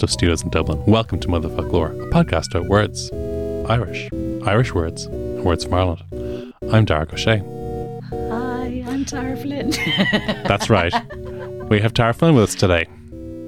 From Headstuff Studios in Dublin, welcome to Motherfoclóir, a podcast about words, Irish, Irish words, and words from Ireland. I'm Darach Ó Séaghdha. Hi, I'm Tara Flynn. That's right. we have Tara Flynn with us today.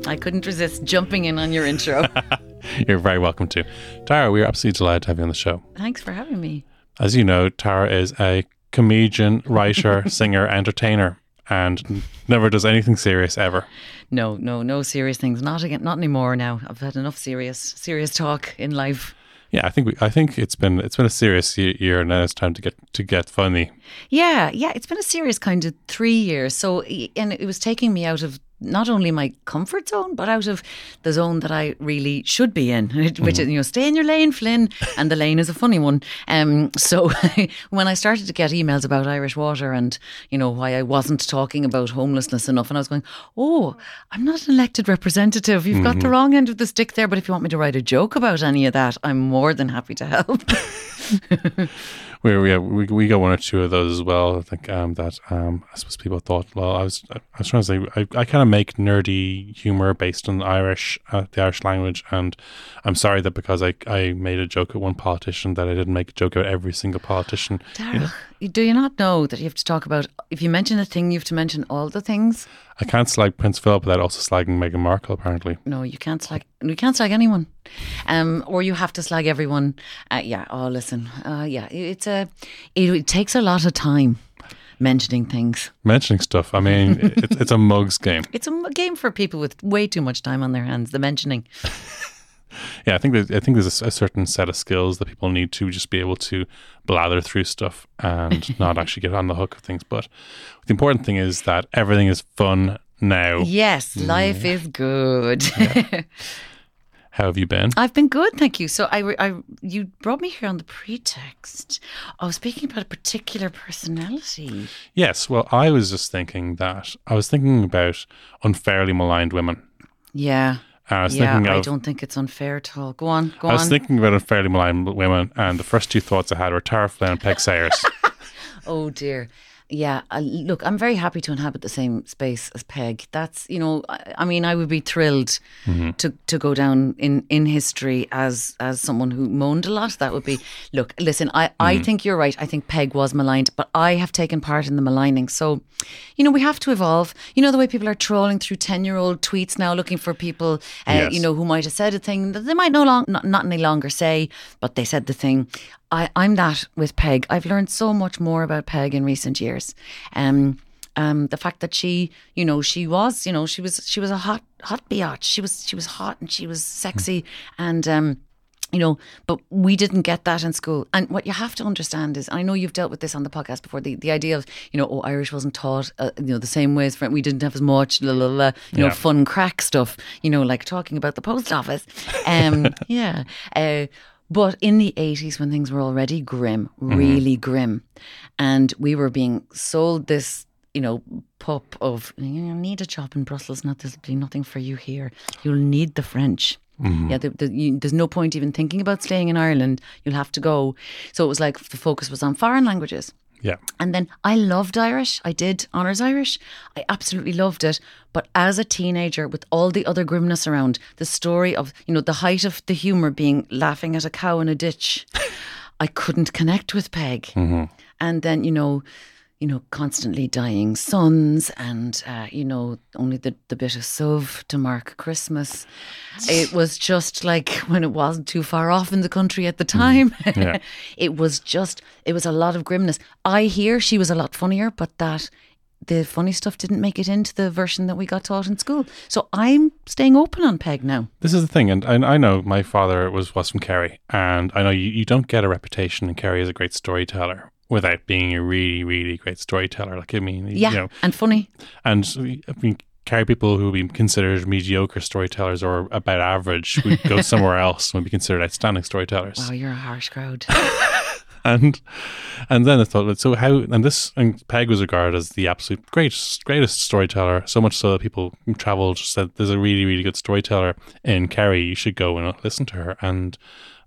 I couldn't resist jumping in on your intro. You're very welcome to. Tara, we are absolutely delighted to have you on the show. Thanks for having me. As you know, Tara is a comedian, writer, singer, entertainer, and never does anything serious ever. No, no, no serious things. Not again. Not anymore. Now I've had enough serious, serious talk in life. Yeah, I think we, I think it's been it's been a serious year, and now it's time to get to get funny. Yeah, yeah. It's been a serious kind of three years. So, and it was taking me out of not only my comfort zone, but out of the zone that I really should be in, which is, you know, stay in your lane, Flynn. And the lane is a funny one. Um, so when I started to get emails about Irish water and, you know, why I wasn't talking about homelessness enough, and I was going, oh, I'm not an elected representative. You've got the wrong end of the stick there. But if you want me to write a joke about any of that, I'm more than happy to help. We we, we we got one or two of those as well. I think um, that um, I suppose people thought. Well, I was I was trying to say I, I kind of make nerdy humor based on Irish uh, the Irish language, and I'm sorry that because I I made a joke at one politician that I didn't make a joke at every single politician. Dara, do you not know that you have to talk about, if you mention a thing, you have to mention all the things? I can't slag Prince Philip without also slagging Meghan Markle. Apparently, No, you can't slag. You can't slag anyone, um, or you have to slag everyone. Uh, yeah. Oh, listen. Uh, yeah, it's a. It, it takes a lot of time mentioning things. mentioning stuff. I mean, it's it's a mugs game. It's a game for people with way too much time on their hands. The mentioning. Yeah, I think that I think there's a, a certain set of skills that people need to just be able to blather through stuff and not actually get on the hook of things. But the important thing is that everything is fun now. Yes, mm. life is good. How have you been? I've been good, thank you. So I, I, you brought me here on the pretext of speaking about a particular personality. Yes. Well, I was just thinking that I was thinking about unfairly maligned women. Yeah. I was yeah, thinking I don't think it's unfair at all. Go on, go on. I was on. thinking about unfairly maligned women, and the first two thoughts I had were Tara Flynn and Peig Sayers. Oh dear. Yeah, uh, look, I'm very happy to inhabit the same space as Peig. That's, you know, I, I mean, I would be thrilled to to go down in, in history as as someone who moaned a lot. That would be. Look, listen, I, I think you're right. I think Peig was maligned, but I have taken part in the maligning. So, you know, we have to evolve. You know, the way people are trolling through ten year old tweets now, looking for people, uh, Yes. you know, who might have said a thing that they might no long not, not any longer say, but they said the thing. I, I'm that with Peig. I've learned so much more about Peig in recent years. Um, um, the fact that she, you know, she was, you know, she was, she was a hot, hot biatch. She was, she was hot and she was sexy, and um, you know, but we didn't get that in school. And what you have to understand is, I know you've dealt with this on the podcast before, the, the idea of, you know, oh, Irish wasn't taught, uh, you know, the same way as French. We didn't have as much, la, la, la, you know, fun crack stuff, you know, like talking about the post office. Um, yeah. Uh, but in the 80s, when things were already grim, mm-hmm. really grim, and we were being sold this, you know, pup of, you need a job in Brussels, not there'll be nothing for you here. You'll need the French. Mm-hmm. Yeah, the, the, you, there's no point even thinking about staying in Ireland. You'll have to go. So it was like the focus was on foreign languages. Yeah. And then I loved Irish. I did honours Irish. I absolutely loved it. But as a teenager, with all the other grimness around, the story of, you know, the height of the humour being laughing at a cow in a ditch, I couldn't connect with Peig. Mm-hmm. And then, you know, you know, constantly dying sons and, uh, you know, only the, the bit of sov to mark Christmas. It was just like when it wasn't too far off in the country at the time. Yeah. it was just, it was a lot of grimness. I hear she was a lot funnier, but that the funny stuff didn't make it into the version that we got taught in school. So I'm staying open on Peig now. This is the thing, and I, I know my father was was from Kerry, and I know you, you don't get a reputation in Kerry as a great storyteller without being a really, really great storyteller. Like I mean, Yeah. you know, and funny. and I mean, Kerry people who would be considered mediocre storytellers or about average would go somewhere else and would be considered outstanding storytellers. Wow, you're a harsh crowd. and and then I thought, so how? And this and Peig was regarded as the absolute greatest greatest storyteller. So much so that people travelled said, "There's a really really good storyteller in Kerry. You should go and listen to her." And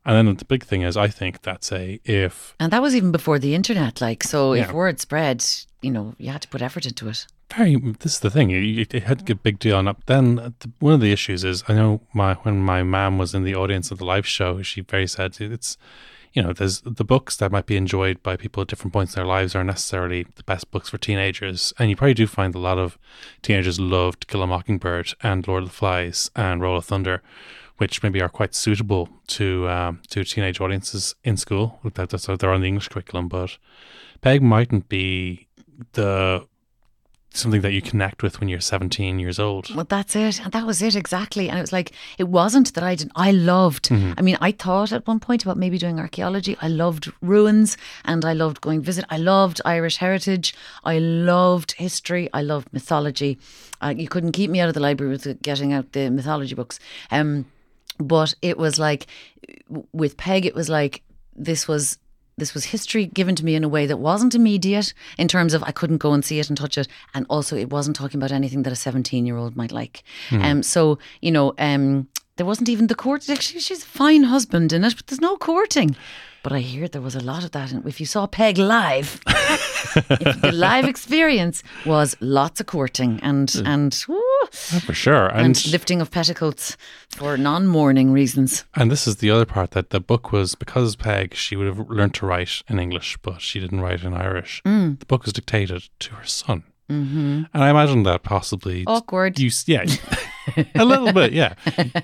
and then the big thing is, I think that's a if and that was even before the internet. Like, so if word spread, you know, you had to put effort into it. very this is the thing it, it had to get a big deal on up then uh, the, one of the issues is i know my when my mom was in the audience of the live show she very said it's you know there's the books that might be enjoyed by people at different points in their lives aren't necessarily the best books for teenagers and you probably do find a lot of teenagers loved kill a mockingbird and lord of the flies and roll of thunder which maybe are quite suitable to um, to teenage audiences in school that, that's so they're on the english curriculum but Peig mightn't be the something that you connect with when you're 17 years old. Well, that's it. And that was it exactly. And it was like, it wasn't that I didn't, I loved, I mean, I thought at one point about maybe doing archaeology. I loved ruins and I loved going visit. I loved Irish heritage. I loved history. I loved mythology. Uh, you couldn't keep me out of the library with getting out the mythology books. Um, but it was like, with Peig, it was like, this was this was history given to me in a way that wasn't immediate in terms of I couldn't go and see it and touch it, and also it wasn't talking about anything that a seventeen-year-old might like. Um, so you know, um, there wasn't even the court. Actually, she's a fine husband in it, but there's no courting. But I hear there was a lot of that. And if you saw Peig live, if the live experience was lots of courting and and woo, Yeah, for sure. and, And, lifting of petticoats for non-mourning reasons. and this is the other part that the book was because Peig, she would have learned to write in English, but she didn't write in Irish. Mm. The book was dictated to her son. Mm-hmm. And I imagine that possibly. Awkward. You, yeah. a little bit, yeah.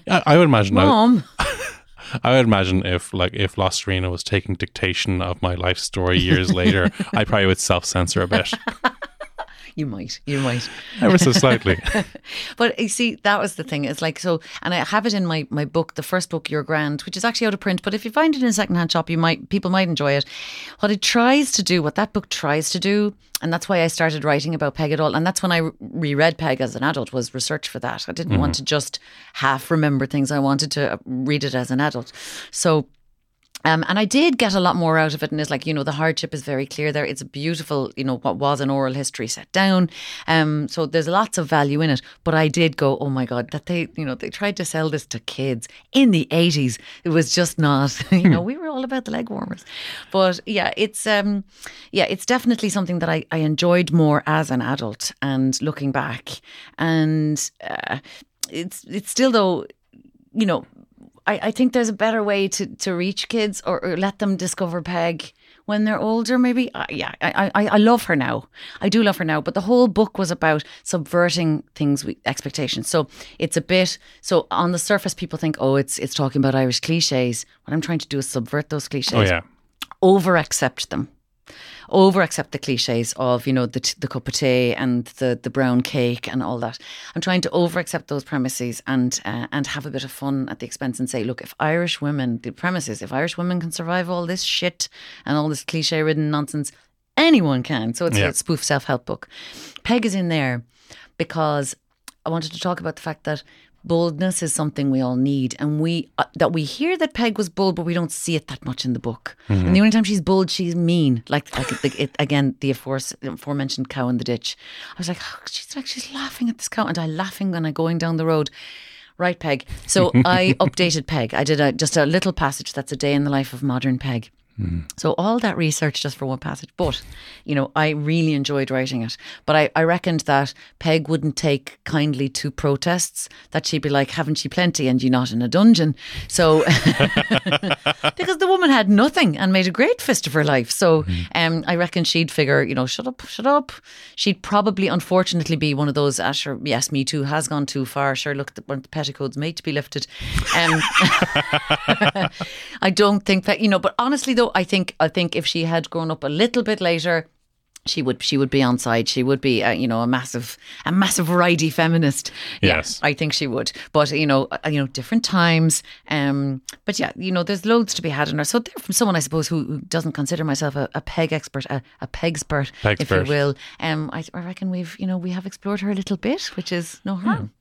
I, I would imagine. I, Mom, I would imagine if, like, if Lost Serena was taking dictation of my life story years later, I probably would self censor a bit, you might, you might. ever so slightly. But you see, that was the thing. It's like so, and I have it in my my book, the first book, You're Grand, which is actually out of print. But if you find it in a secondhand shop, you might people might enjoy it. What it tries to do, what that book tries to do, and that's why I started writing about Peig at all. And that's when I reread Peig as an adult was research for that. I didn't want mm-hmm. to just half remember things. I wanted to read it as an adult. So. Um, and I did get a lot more out of it, and it's like you know the hardship is very clear there. It's a beautiful, you know, what was an oral history set down. Um, so there's lots of value in it. But I did go, oh my god, that they, you know, they tried to sell this to kids in the 80s. It was just not, you know, we were all about the leg warmers. But yeah, it's um, yeah, it's definitely something that I, I enjoyed more as an adult and looking back, and uh, it's it's still though, you know. I, I think there's a better way to, to reach kids or, or let them discover Peig when they're older, maybe. Uh, yeah, I, I, I love her now. I do love her now. But the whole book was about subverting things with expectations. So it's a bit so on the surface people think, oh, it's it's talking about Irish cliches. What I'm trying to do is subvert those cliches Oh, yeah. over accept them over accept the cliches of you know the t- the cup of tea and the the brown cake and all that. I'm trying to over accept those premises and uh, and have a bit of fun at the expense and say look if irish women the premises if irish women can survive all this shit and all this cliche ridden nonsense anyone can. So it's Yeah. a spoof self-help book. Peig is in there because I wanted to talk about the fact that boldness is something we all need, and we uh, that we hear that Peig was bold, but we don't see it that much in the book. And the only time she's bold, she's mean. Like like the, it, again, the afore- aforementioned cow in the ditch. I was like, oh, she's like she's laughing at this cow, and I laughing when I going down the road. Right, Peig. So I updated Peig. I did a, just a little passage that's a day in the life of modern Peig. So all that research just for one passage. But, you know, I really enjoyed writing it. But I, I reckoned that Peig wouldn't take kindly to protests, that she'd be like, haven't you plenty and you not in a dungeon? So, because the woman had nothing and made a great fist of her life. So um, I reckon she'd figure, you know, shut up, shut up. She'd probably, unfortunately, be one of those, uh, sure, yes, me too, has gone too far. Sure, look, the, the petticoats made to be lifted. Um, I don't think that you know, but honestly though, I think I think if she had grown up a little bit later, she would she would be on side. She would be uh, you know a massive a massive righty feminist. Yeah, Yes. I think she would. But you know uh, you know different times. Um, but yeah, you know there's loads to be had in her. So they're from someone I suppose who, who doesn't consider myself a, a peg expert, a, a pegspert, if you will. Um, I, I reckon we've you know we have explored her a little bit, which is no harm.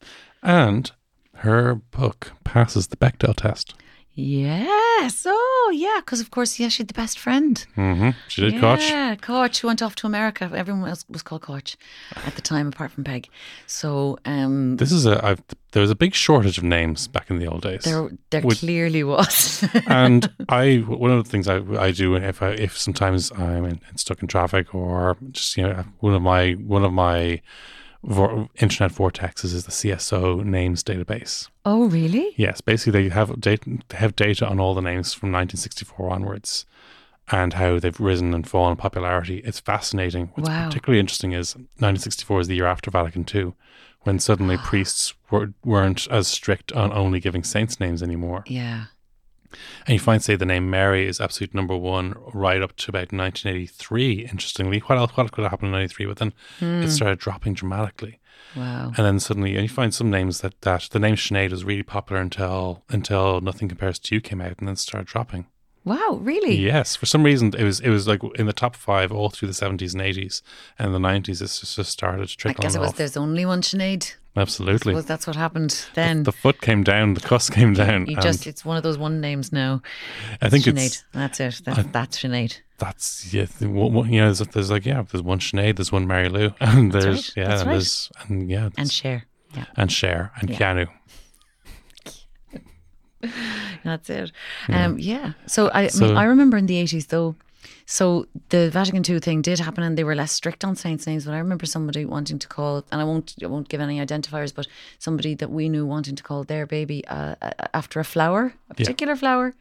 And her book passes the Bechdel test. Yes. Oh, yeah. Because of course, yeah, she had the best friend. hmm She did Cáit. Yeah, Cáit. Who went off to America. Everyone else was called Cáit at the time, apart from Peig. So um, This is a. I've, there was a big shortage of names back in the old days. there, there clearly was. and I one of the things I, I do if I if sometimes I'm in, stuck in traffic or just you know one of my one of my vor, internet vortexes is the CSO names database. oh, really? Yes, basically they have data they have data on all the names from 1964 onwards and how they've risen and fallen in popularity. It's fascinating. What's Wow. particularly interesting is 1964 is the year after Vatican II, when suddenly priests were, weren't as strict on only giving saints names anymore. Yeah. And you find, say, the name Mary is absolute number one right up to about 1983. Interestingly, what else? What could have happened in '93? But then Hmm. it started dropping dramatically, Wow. and then suddenly, and you find some names that that the name Sinead was really popular until until Nothing Compares to You came out, and then started dropping. Wow. Really? Yes, for some reason it was it was like in the top five all through the 70s and 80s, and the 90s it's just, just started to I trickle guess it was. off. There's only one Sinead. Absolutely, Well, that's what happened then. the foot came down, the cuss came down. you just, it's one of those one names now. I think Sinead. it's That's it. That's, that's Sinead. that's yeah. the- You know, there's, there's like yeah, there's one Sinead, there's one Mary Lou, and there's right, yeah, that's and right. there's and yeah, And share, Yeah. and Cher and Yeah. Keanu. That's it. Um, yeah. So I, I, So- I remember in the eighties though. So the Vatican II thing did happen, and they were less strict on saints' names. But I remember somebody wanting to call, and I won't, I won't give any identifiers, but somebody that we knew wanting to call their baby uh, uh, after a flower, a particular flower,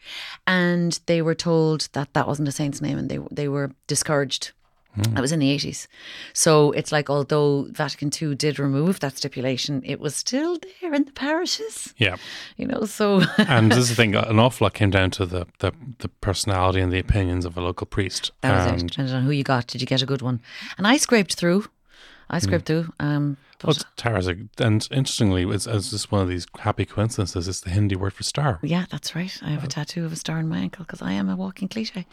and they were told that that wasn't a saint's name, and they they were discouraged. Mm. That was in the 80s. So it's like, although Vatican II did remove that stipulation, it was still there in the parishes, Yeah, you know. So and this is the thing. An awful lot came down to the the, the personality and the opinions of a local priest. That was it. and Depended on who you got. Did you get a good one? And I scraped through. I scraped through. Um, Well, a, and interestingly, it's, it's just one of these happy coincidences. It's the Hindi word for star. yeah, that's right. I have a tattoo of a star on my ankle because I am a walking cliche.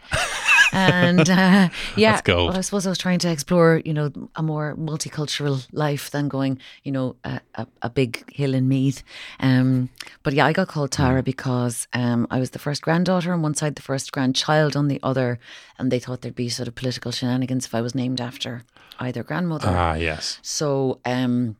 and uh, yeah, well, I suppose I was trying to explore, you know, a more multicultural life than going, you know, a, a, a big hill in Meath. Um, but yeah, I got called Hmm. Tara because um, I was the first granddaughter on one side, the first grandchild on the other, and they thought there'd be sort of political shenanigans if I was named after either grandmother. Ah, yes. So, um,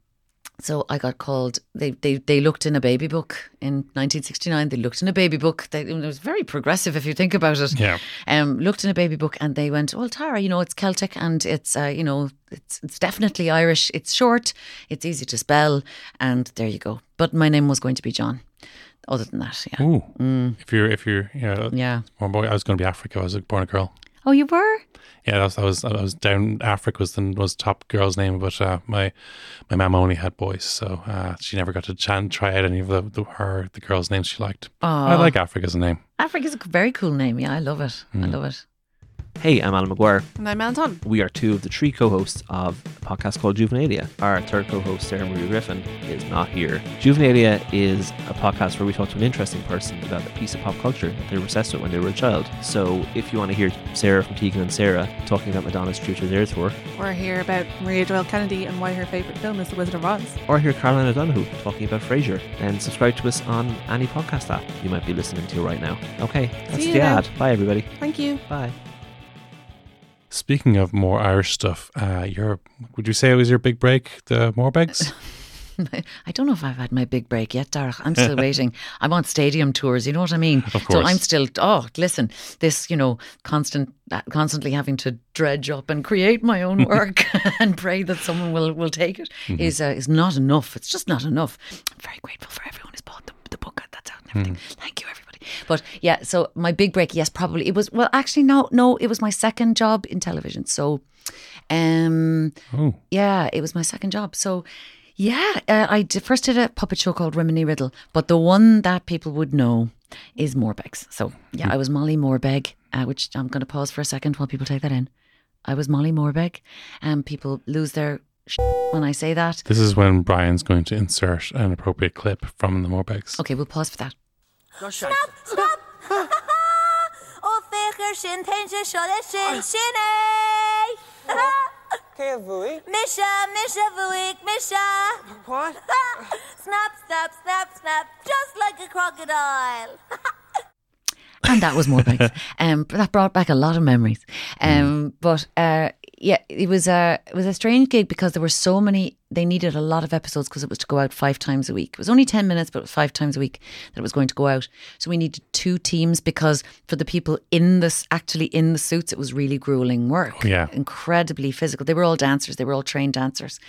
so I got called. They, they they looked in a baby book in 1969. They looked in a baby book. They, it was very progressive if you think about it. Yeah. Um, looked in a baby book and they went, "Well, Tara, you know, it's Celtic and it's uh, you know, it's it's definitely Irish. It's short. It's easy to spell, and there you go." But my name was going to be John. Other than that, yeah, Ooh. If you're, if you're, yeah, yeah. Born boy, I was going to be Africa. I was born a girl. Oh, you were. Yeah, that was, I was, I was down. Africa was the was top girl's name, but uh, my my mum only had boys, so uh, she never got to chan- try out any of the, the her the girls' names she liked. I like Africa as a name. Africa's a very cool name. Yeah, I love it. I love it. Hey, I'm Alan McGuire. And I'm Anton. We are two of the three co-hosts of a podcast called Juvenilia. Our third co-host, Sarah Maria Griffin, is not here. Juvenilia is a podcast where we talk to an interesting person about a piece of pop culture that they were obsessed with when they were a child. So if you want to hear Sarah from Tegan and Sara talking about Madonna's True to Their Tour, We're here about Maria Joelle Kennedy and why her favourite film is The Wizard of Oz. or hear Caroline O'Donoghue talking about Frasier, then subscribe to us on any podcast app you might be listening to right now. Okay, that's the then. ad. Bye, everybody. Thank you. Bye. Speaking of more Irish stuff, uh, your would you say it was your big break, the Morbegs? I don't know if I've had my big break yet, Darach. I'm still waiting. I'm on stadium tours. You know what I mean? Of course. So. I'm still. Oh, listen, this you know, constant, uh, constantly having to dredge up and create my own work and pray that someone will will take it is uh, is not enough. It's just not enough. I'm very grateful for everyone who's bought the, the book that's out and everything. Thank you, everybody. But yeah, so my big break, yes, probably it was. Well, actually, no, no, it was my second job in television. So, um, Oh, yeah, it was my second job. So, yeah, uh, I did, first did a puppet show called Rimini Riddle, but the one that people would know is Morbegs. So, yeah, I was Molly Morbeg, uh, which I'm going to pause for a second while people take that in. I was Molly Morbeg, and people lose their sh- when I say that. this is when Brian's going to insert an appropriate clip from the Morbegs. Okay, we'll pause for that. Stop! Och fecher sin tänker så det sin sin Can't believe Misha, Misha, Vuik, Misha. what? Snap, snap, snap, snap, just like a crocodile. and that was Morbegs. um, but that brought back a lot of memories. Um, but uh, yeah, it was a it was a strange gig because there were so many. They needed a lot of episodes because it was to go out five times a week. It was only ten minutes, but it was five times a week that it was going to go out. So we needed two teams because for the people in this actually in the suits, it was really grueling work. Oh, yeah. incredibly physical. They were all dancers. They were all trained dancers.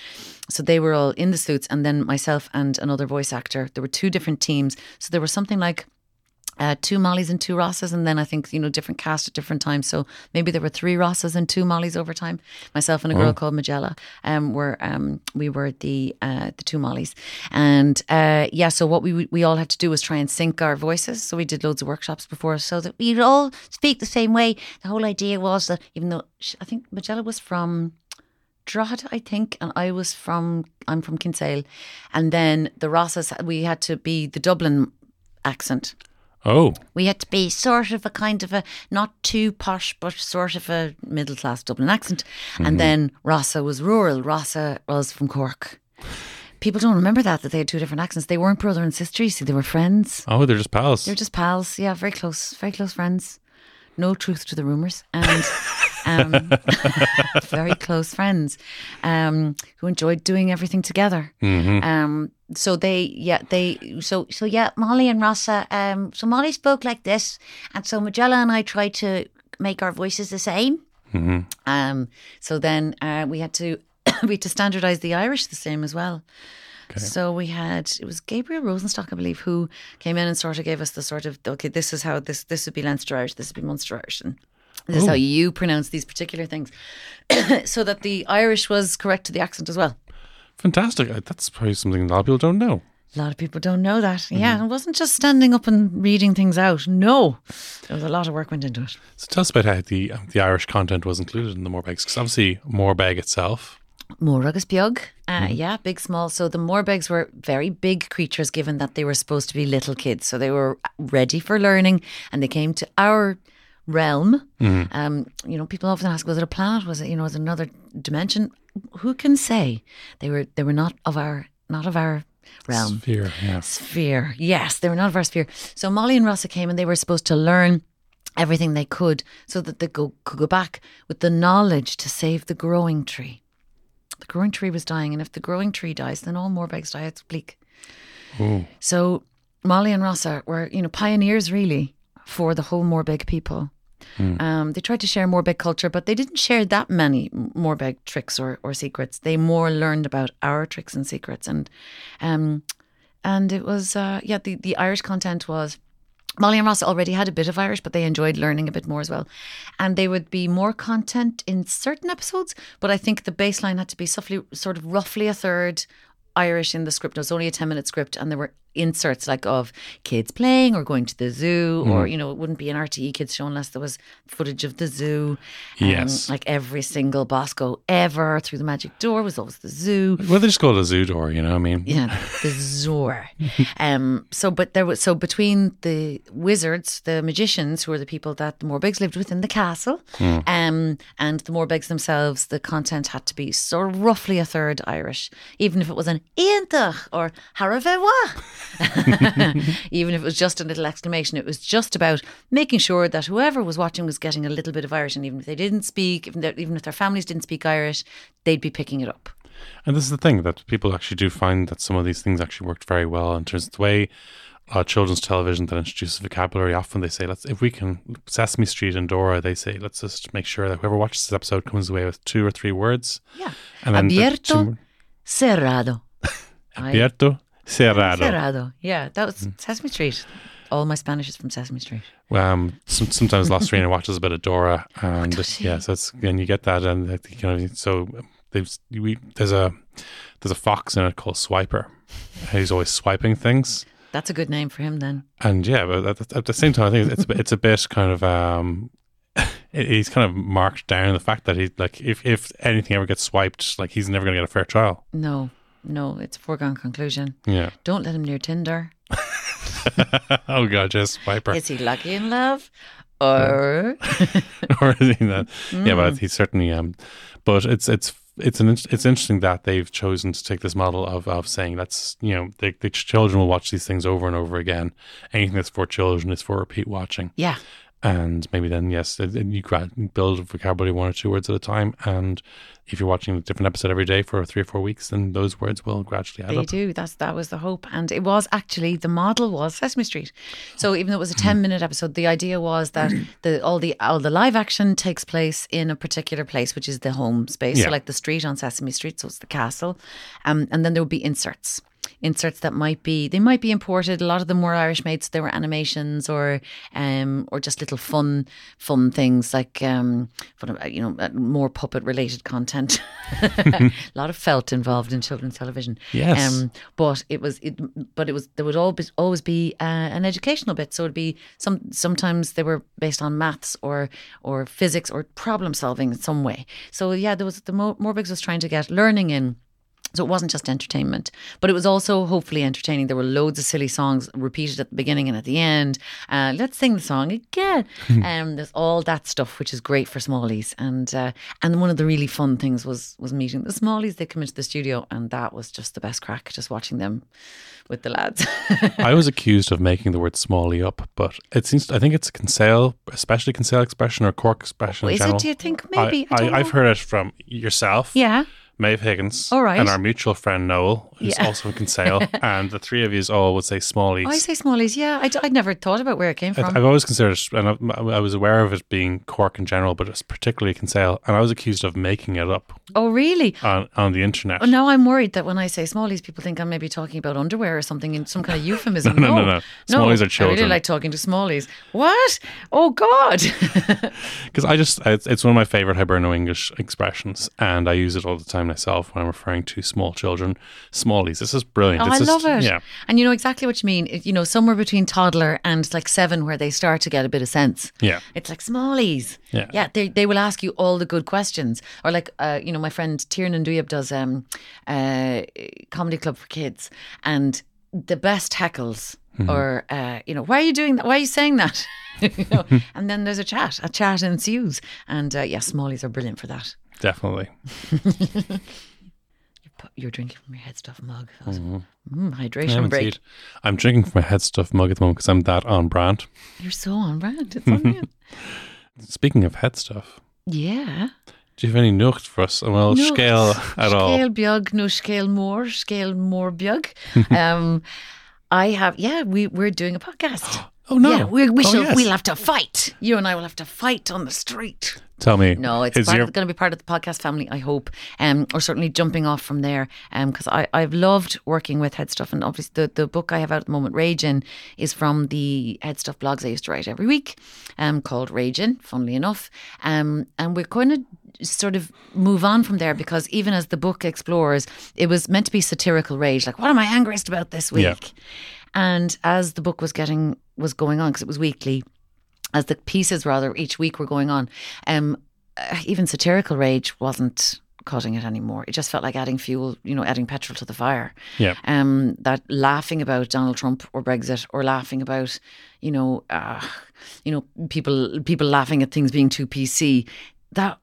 So they were all in the suits, and then myself and another voice actor. There were two different teams. So there was something like uh, two Mollies and two Rosses, and then I think you know different cast at different times. So maybe there were three Rosses and two Mollies over time. Myself and a girl called Magella um, were um, we were the uh, the two Mollies, and uh, yeah. So what we we all had to do was try and sync our voices. So we did loads of workshops before, so that we'd all speak the same way. The whole idea was that even though sh I think Magella was from. Drogheda, I think, and I was from I'm from Kinsale, and then the Rosses we had to be the Dublin accent. Oh, We had to be sort of a kind of a not too posh, but sort of a middle class Dublin accent. And mm-hmm. then Rossa was rural. Rossa was from Cork. People don't remember that that they had two different accents. They weren't brother and sister. You see, they were friends. oh, they're just pals. They're just pals. Yeah, very close, very close friends. No truth to the rumors, and um, very close friends um, who enjoyed doing everything together. Um, so they, yeah, they, so so yeah, Molly and Rossa. Um, so Molly spoke like this, and so Magella and I tried to make our voices the same. Um, so then uh, we had to we had to standardize the Irish the same as well. So we had it was Gabriel Rosenstock, I believe, who came in and sort of gave us the sort of okay, this is how this this would be Leinster Irish, this would be Munster Irish, and this is how you pronounce these particular things, so that the Irish was correct to the accent as well. Fantastic. That's probably something a lot of people don't know. A lot of people don't know that. Yeah, it wasn't just standing up and reading things out. No, there was a lot of work went into it. So tell us about how the um, the Irish content was included in the Morbegs, because obviously Morbeg itself. More agus beag. Uh, Yeah, big, small. So the Morbegs were very big creatures, given that they were supposed to be little kids. So they were ready for learning, and they came to our realm. Um, you know, people often ask, was it a planet? Was it, you know, was it another dimension? Who can say? They were they were not of our not of our realm Sphere, yeah. sphere. Yes, they were not of our sphere. So Molly and Rossa came and they were supposed to learn everything they could so that they go, could go back with the knowledge to save the growing tree. The growing tree was dying, and if the growing tree dies, then all Morbegs die. It's bleak. So Molly and Rossa were, you know, pioneers really for the whole Morbeg people. Um, they tried to share Morbeg culture, but they didn't share that many Morbeg tricks or, or secrets. They more learned about our tricks and secrets, and um, and it was uh, yeah. The the Irish content was Molly and Ross already had a bit of Irish, but they enjoyed learning a bit more as well. And they would be more content in certain episodes, but I think the baseline had to be roughly, sort of roughly a third Irish in the script. It was only a 10 minute script, and there were inserts like of kids playing or going to the zoo, or, you know, it wouldn't be an RTE kids show unless there was footage of the zoo. Um, Yes. Like every single Bosco ever through the magic door was always the zoo. Well, they just call it a zoo door, you know I mean? Yeah, the zoo um, so, but there was so between the wizards, the magicians, who were the people that the Morbegs lived with in the castle, um, and the Morbegs themselves, the content had to be sort of roughly a third Irish, even if it was an Iantach or Haravewa. even if it was just a little exclamation, it was just about making sure that whoever was watching was getting a little bit of Irish, and even if they didn't speak, even, even if their families didn't speak Irish, they'd be picking it up. And this is the thing that people actually do find that some of these things actually worked very well in terms of the way uh, children's television that introduces vocabulary. Often they say, "Let's if we can Sesame Street and Dora." They say, "Let's just make sure that whoever watches this episode comes away with two or three words." Yeah. And then the Abierto, two- cerrado. Abierto, cerrado. Cerrado. Yeah, that was Mm. Sesame Street. All my Spanish is from Sesame Street. Um, some, sometimes Lost Serena watches a bit of Dora, and does yeah, so it's and you get that, and you know, so there's we there's a there's a fox in it called Swiper. He's always swiping things, That's a good name for him then. and yeah, but at, at the same time, I think it's a bit, it's a bit kind of um, he's kind of marked down the fact that he like if if anything ever gets swiped, like he's never going to get a fair trial. No, no, it's a foregone conclusion. Yeah. Don't let him near Tinder. oh god, just Swiper. Is he lucky in love? Or or is he that? Yeah, Mm. but he's certainly. Um, but it's it's it's an it's interesting that they've chosen to take this model of of saying that's you know the, the children will watch these things over and over again. Anything that's for children is for repeat watching, yeah, and maybe then yes, you build vocabulary one or two words at a time, and if you're watching a different episode every day for three or four weeks, then those words will gradually add they up. do. That's that was the hope, and it was actually the model was Sesame Street. So even though it was a Mm. ten minute episode, the idea was that the all the all the live action takes place in a particular place, which is the home space. Yeah. So like the street on Sesame Street, so it's the castle, um, and then there would be inserts. Inserts that might be they might be imported. A lot of them were Irish made, so they were animations or um or just little fun fun things like um fun, you know uh, more puppet related content. a lot of felt involved in children's television. Yes. Um, but it was, it, but it was, there would always always be uh, an educational bit. So it'd be some. Sometimes they were based on maths or or physics or problem solving in some way. So yeah, there was the Mo- Morbegs was trying to get learning in. So it wasn't just entertainment, but it was also hopefully entertaining. There were loads of silly songs repeated at the beginning and at the end. Uh, let's sing the song again. um, there's all that stuff, which is great for Smallies. And uh, and one of the really fun things was was meeting the Smallies. They come into the studio, and that was just the best crack. Just watching them with the lads. I was accused of making the word smally up, but it seems I think it's a Kinsale, especially Kinsale expression or Cork expression in is general. it? Do you think maybe? I, I, I I've heard it from yourself, Yeah. Maeve Higgins, All right. and our mutual friend Noel, who's Yeah. also from Kinsale, and the three of you all would say Smallies. Oh, I say Smallies. Yeah, I, would never thought about where it came I- from. I've always considered, and I, I was aware of it being Cork in general, but it's particularly Kinsale, and I was accused of making it up oh, really? on, on the internet. Oh, now I'm worried that when I say Smallies, people think I'm maybe talking about underwear or something in some kind of euphemism. No, no, no, no. Smallies are children. I really like talking to Smallies. What? Oh God! Because I just, it's, it's one of my favorite Hiberno English expressions, and I use it all the time myself when I'm referring to small children. Smallies. This is brilliant. Oh, It's I love it. Yeah. And you know exactly what you mean. It- you know, somewhere between toddler and like seven, where they start to get a bit of sense. Yeah. It's like smallies. Yeah. Yeah. They, they will ask you all the good questions. Or like, uh, you know, my friend Tiernan Duyab does um, uh, comedy club for kids, and the best heckles. Mm-hmm. Or uh, you know, why are you doing that? Why are you saying that? you know, and then there's a chat. A chat ensues, and uh, yeah, smallies are brilliant for that. Definitely. You're drinking from your head stuff mug. Mm, I hydration break. indeed. I'm drinking from my head stuff mug at the moment because I'm that on brand. You're so on brand. It's on. Speaking of head stuff, Yeah. do you have any nocht for us? Well, No, scale at all. Scale no scale more, scale more biog. um, I have, yeah, we, we're doing a podcast. Oh no! Yeah, we, we Oh, shall, yes. we'll have to fight. You and I will have to fight on the street. Tell me. No, it's going to be part of the podcast family, I hope, um, or certainly jumping off from there. Because I I've loved working with Head Stuff, and obviously the, the book I have out at the moment, Raging, is from the Head Stuff blogs I used to write every week, um, called Raging. Funnily enough, um, and we're going to sort of move on from there because even as the book explores, it was meant to be satirical rage, like what am I angriest about this week? Yeah. And as the book was getting was going on because it was weekly, as the pieces rather each week were going on, um, uh, even satirical rage wasn't cutting it anymore. It just felt like adding fuel, you know, adding petrol to the fire. Yeah. Um, that laughing about Donald Trump or Brexit, or laughing about, you know, uh, you know, people people laughing at things being too PC. That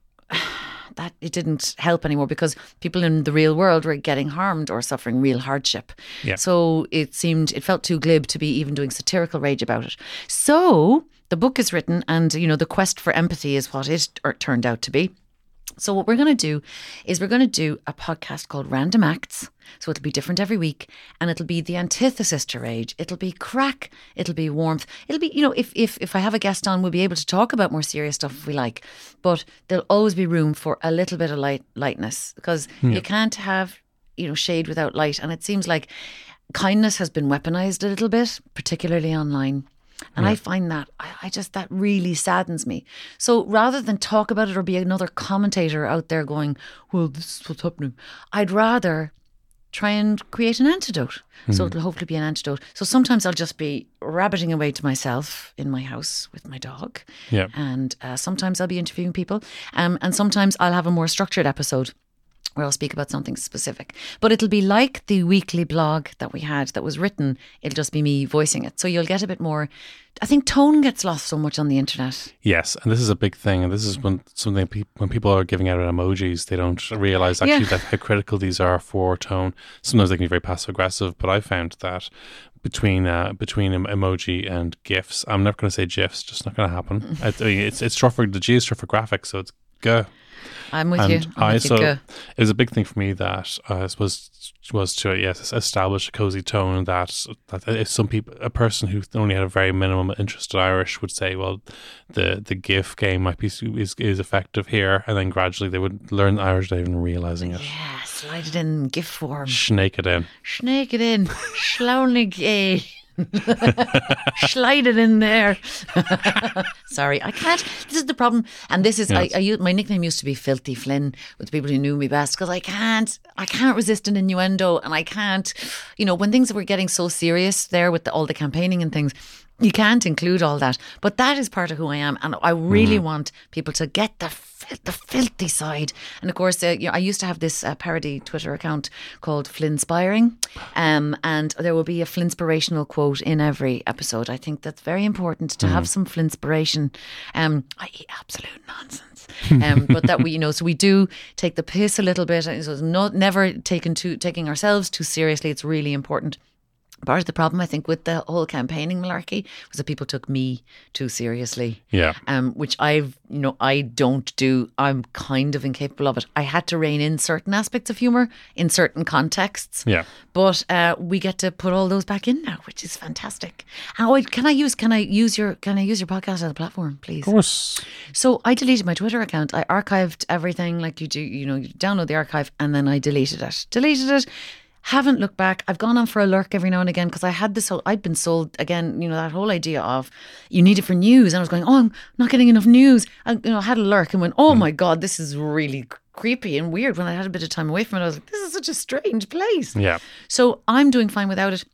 that it didn't help anymore because people in the real world were getting harmed or suffering real hardship. Yeah. So it seemed it felt too glib to be even doing satirical rage about it. So the book is written, and you know the quest for empathy is what it turned out to be. So what we're going to do is we're going to do a podcast called Random Acts. So it'll be different every week and it'll be the antithesis to rage. It'll be crack, it'll be warmth. It'll be, you know, if if if I have a guest on, we'll be able to talk about more serious stuff if we like. But there'll always be room for a little bit of light lightness because hmm. you can't have, you know, shade without light and it seems like kindness has been weaponized a little bit, particularly online. And I find that I, I just that really saddens me. So rather than talk about it or be another commentator out there going, "Well, this is what's happening," I'd rather try and create an antidote. So it'll hopefully be an antidote. So sometimes I'll just be rabbiting away to myself in my house with my dog, Yeah. and uh, sometimes I'll be interviewing people, um, and sometimes I'll have a more structured episode where I'll speak about something specific. But it'll be like the weekly blog that we had that was written. It'll just be me voicing it. So you'll get a bit more. I think tone gets lost so much on the internet. Yes, and this is a big thing, and this is when something pe- when people are giving out emojis, they don't realize actually Yeah. that how critical these are for tone. Sometimes they can be very passive aggressive, but I found that between uh, between emoji and gifs, I'm never going to say gifs, just not going to happen. I, I mean, it's it's short for the G is for graphics, so it's G. I'm with and you. I'm I with you. so Go. it was a big thing for me that uh, was was to yes establish a cozy tone that that if some people a person who only had a very minimum interest in Irish would say well the the GIF game might be is is effective here and then gradually they would learn Irish without even realizing it Yeah, slide it in GIF form. snake it in Snake it in. Slownig eh. Slide it in there. Sorry, I can't. This is the problem, and this is Yes. I, I. My nickname used to be Filthy Flynn with the people who knew me best because I can't. I can't resist an innuendo, and I can't. You know, when things were getting so serious there with the, all the campaigning and things. You can't include all that, but that is part of who I am, and I really want people to get the fil- the filthy side. And of course, uh, you know, I used to have this uh, parody Twitter account called Flinspiring, um, and there will be a Flinspirational quote in every episode. I think that's very important to have some Flinspiration. Um, I eat absolute nonsense, um, but that we, you know, so we do take the piss a little bit. and So it's not never taken too taking ourselves too seriously. It's really important. Part of the problem, I think, with the whole campaigning malarkey was that people took me too seriously yeah um, which I've, you know, I don't do. I'm kind of incapable of it. I had to rein in certain aspects of humor in certain contexts. yeah But uh, we get to put all those back in now, which is fantastic. And wait, can I use can I use your can I use your podcast as a platform, please? of course So I deleted my Twitter account. I archived everything like you do, you know, you download the archive and then I deleted it. Deleted it. Haven't looked back. I've gone on for a lurk every now and again because I had this whole, I'd been sold again, you know, that whole idea of you need it for news. And I was going, oh, I'm not getting enough news. I, you know, I had a lurk and went, oh hmm. my God, this is really creepy and weird. When I had a bit of time away from it, I was like, this is such a strange place. yeah So I'm doing fine without it.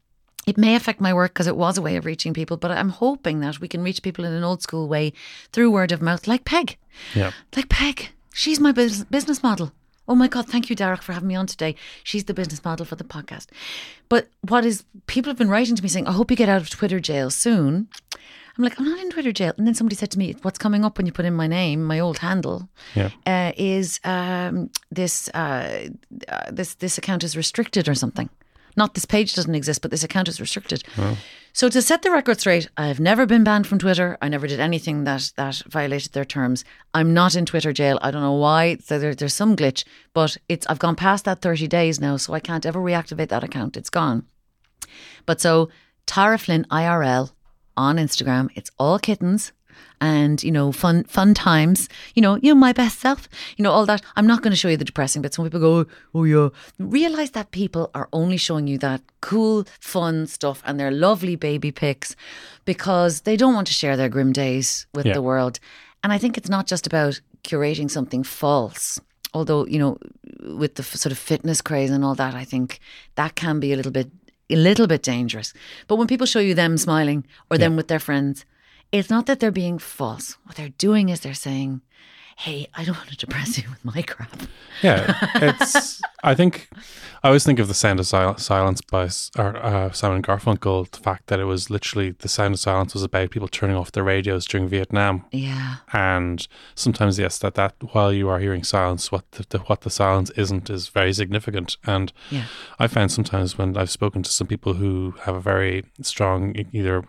It may affect my work because it was a way of reaching people, but I'm hoping that we can reach people in an old school way through word of mouth, like Peig. yeah Like Peig. She's my bus- business model. Oh my God, thank you, Darach, for having me on today. She's the business model for the podcast. But what is, people have been writing to me saying, I hope you get out of Twitter jail soon. I'm like, I'm not in Twitter jail. And then somebody said to me, What's coming up when you put in my name, my old handle, Yeah. uh, is um, this, uh, uh, this, this account is restricted or something. Not this page doesn't exist, but this account is restricted. So to set the record straight, I've never been banned from Twitter. I never did anything that that violated their terms. I'm not in Twitter jail. I don't know why. So there, there's some glitch, but it's I've gone past that 30 days now, so I can't ever reactivate that account. It's gone. But so Tara Flynn IRL on Instagram. It's all kittens and you know fun fun times. You know, you know my best self. You know all that. I'm not going to show you the depressing bits. Some people go, oh, oh yeah. Realize that people are only showing you that cool, fun stuff and their lovely baby pics because they don't want to share their grim days with Yeah. the world. And I think it's not just about curating something false. Although you know, with the f- sort of fitness craze and all that, I think that can be a little bit a little bit dangerous. But when people show you them smiling or them with their friends, it's not that they're being false. What they're doing is they're saying, "Hey, I don't want to depress you with my crap." Yeah, it's. I think I always think of the Sound of Sil- Silence by or, uh, Simon Garfunkel. The fact that it was literally the Sound of Silence was about people turning off their radios during Vietnam, Yeah, and sometimes yes, that that while you are hearing silence, what the, the what the silence isn't is very significant. And yeah, I found sometimes when I've spoken to some people who have a very strong either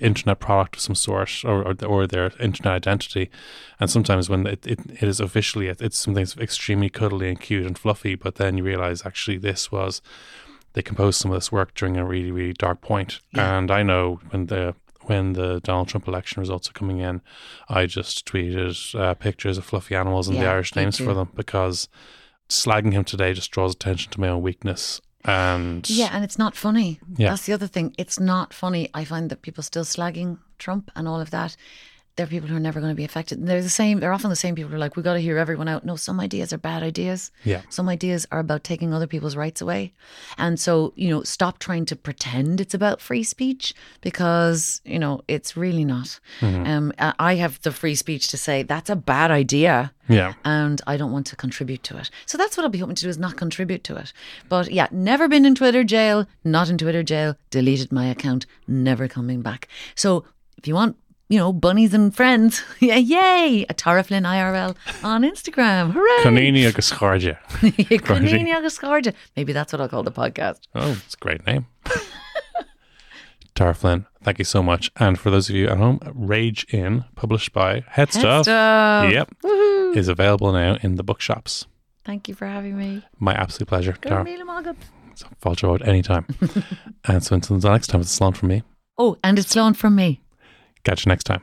internet product of some sort or, or, or their internet identity. And sometimes when it, it, it is officially, it, it's something that's extremely cuddly and cute and fluffy, but then you realize actually this was, they composed some of this work during a really, really dark point. And I know when the, when the Donald Trump election results are coming in, I just tweeted uh, pictures of fluffy animals and the Irish names too. for them because slagging him today just draws attention to my own weakness. And Yeah, and it's not funny. Yeah. That's the other thing. It's not funny. I find that people still slagging Trump and all of that. They're people who are never going to be affected. And they're the same. They're often the same people who are like, we got to hear everyone out. No, some ideas are bad ideas. Yeah. Some ideas are about taking other people's rights away. And so, you know, stop trying to pretend it's about free speech because, you know, it's really not. Mm-hmm. Um, I have the free speech to say that's a bad idea yeah. and I don't want to contribute to it. So that's what I'll be hoping to do is not contribute to it. But yeah, never been in Twitter jail, not in Twitter jail, deleted my account, never coming back. So if you want, you know, bunnies and friends, yeah, yay, a Tara Flynn IRL on Instagram. Hooray! Coiníní agus cairde. Coiníní agus Scarja. Maybe that's what I'll call the podcast. Oh, it's a great name. Tara Flynn, thank you so much. And for those of you at home, Rage In, published by Head Stuff, Stuff. yep, is available now in the bookshops. Thank you for having me. My absolute pleasure, Go Tara. So, Falter out anytime. and so until the next time, it's slán from me. Oh, and it's slán from me. Catch you next time.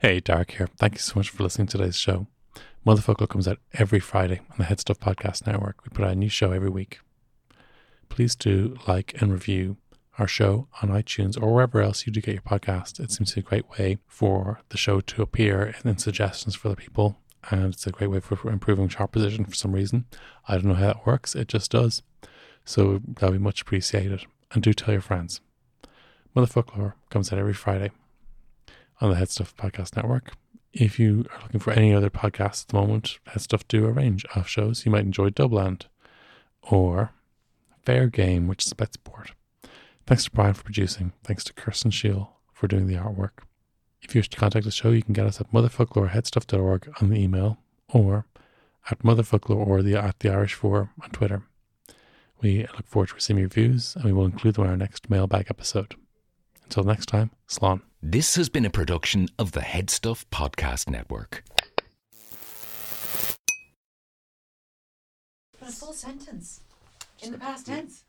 Hey, Darach here. Thank you so much for listening to today's show. Motherfoclóir comes out every Friday on the Head Stuff Podcast Network. We put out a new show every week. Please do like and review our show on iTunes or wherever else you do get your podcast. It seems to be a great way for the show to appear and then suggestions for the people. And it's a great way for improving chart position for some reason. I don't know how that works. It just does. So that'll be much appreciated. And do tell your friends. Motherfoclóir comes out every Friday on the Head Stuff Podcast Network. If you are looking for any other podcasts at the moment, Head Stuff do a range of shows. You might enjoy Dubland or Fair Game, which is a bet sport. Thanks to Brian for producing. Thanks to Kirsten Shield for doing the artwork. If you wish to contact the show, you can get us at motherfucklorheadstuff.org on the email or at motherfocloir or the, at the Irish Four on Twitter. We look forward to receiving your views and we will include them in our next mailbag episode. Until next time, Slán. This has been a production of the Headstuff Podcast Network. But a full sentence in the past tense.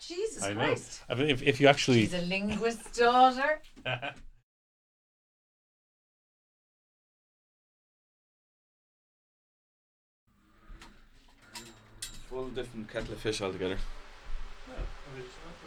Jesus I know. I mean, if, if you actually. She's a linguist's daughter. Full different kettle of fish altogether. Yeah, they just went to